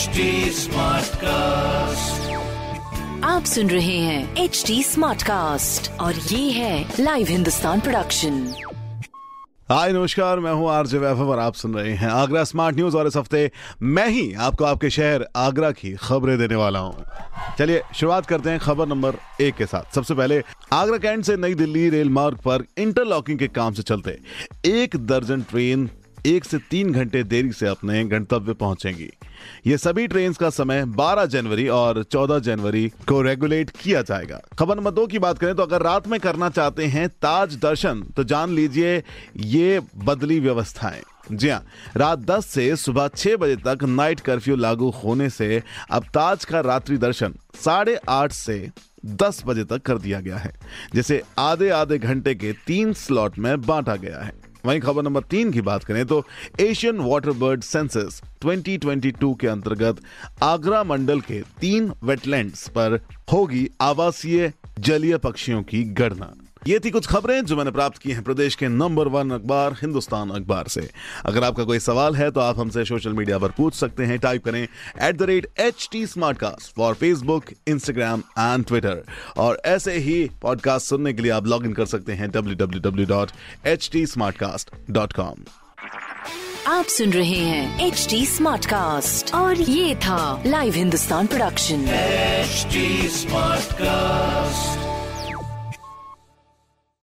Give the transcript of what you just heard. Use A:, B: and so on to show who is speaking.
A: HD Smartcast.
B: आप सुन रहे हैं एच डी स्मार्ट कास्ट और ये है लाइव हिंदुस्तान प्रोडक्शन
C: हाय नमस्कार मैं हूँ आरजे वैभव और आप सुन रहे हैं आगरा स्मार्ट न्यूज़ और इस हफ़्ते मैं ही आपको आपके शहर आगरा की खबरें देने वाला हूँ। चलिए शुरुआत करते हैं खबर नंबर एक के साथ। सबसे पहले आगरा कैंट से नई दिल्ली रेल मार्ग पर इंटरलॉकिंग के काम से चलते एक दर्जन ट्रेन एक से तीन घंटे देरी से अपने गंतव्य पहुंचेंगी। ये सभी ट्रेन का समय 12 जनवरी और 14 जनवरी को रेगुलेट किया जाएगा। खबर दो की बात करें तो अगर रात में करना चाहते हैं ताज दर्शन तो जान लीजिए ये बदली व्यवस्थाएँ। जी हाँ रात 10 से सुबह 6 बजे तक नाइट कर्फ्यू लागू होने से अब ताज का रात्रि दर्शन साढ़े आठ से 10 बजे तक कर दिया गया है, जिसे आधे आधे घंटे के तीन स्लॉट में बांटा गया है। वहीं खबर नंबर तीन की बात करें तो एशियन वाटर बर्ड सेंसस 2022 के अंतर्गत आगरा मंडल के तीन वेटलैंड्स पर होगी आवासीय जलीय पक्षियों की गणना। ये थी कुछ खबरें जो मैंने प्राप्त की हैं प्रदेश के नंबर वन अखबार हिंदुस्तान अखबार से। अगर आपका कोई सवाल है तो आप हमसे सोशल मीडिया पर पूछ सकते हैं। टाइप करें at the rate H T smart cast for Facebook Instagram and Twitter और ऐसे ही पॉडकास्ट सुनने के लिए आप लॉग इन कर सकते हैं W W W dot H T smart cast dot com
B: आप सुन रहे हैं एच टी स्मार्ट कास्ट और ये था live Hindustan production
A: HD Smartcast.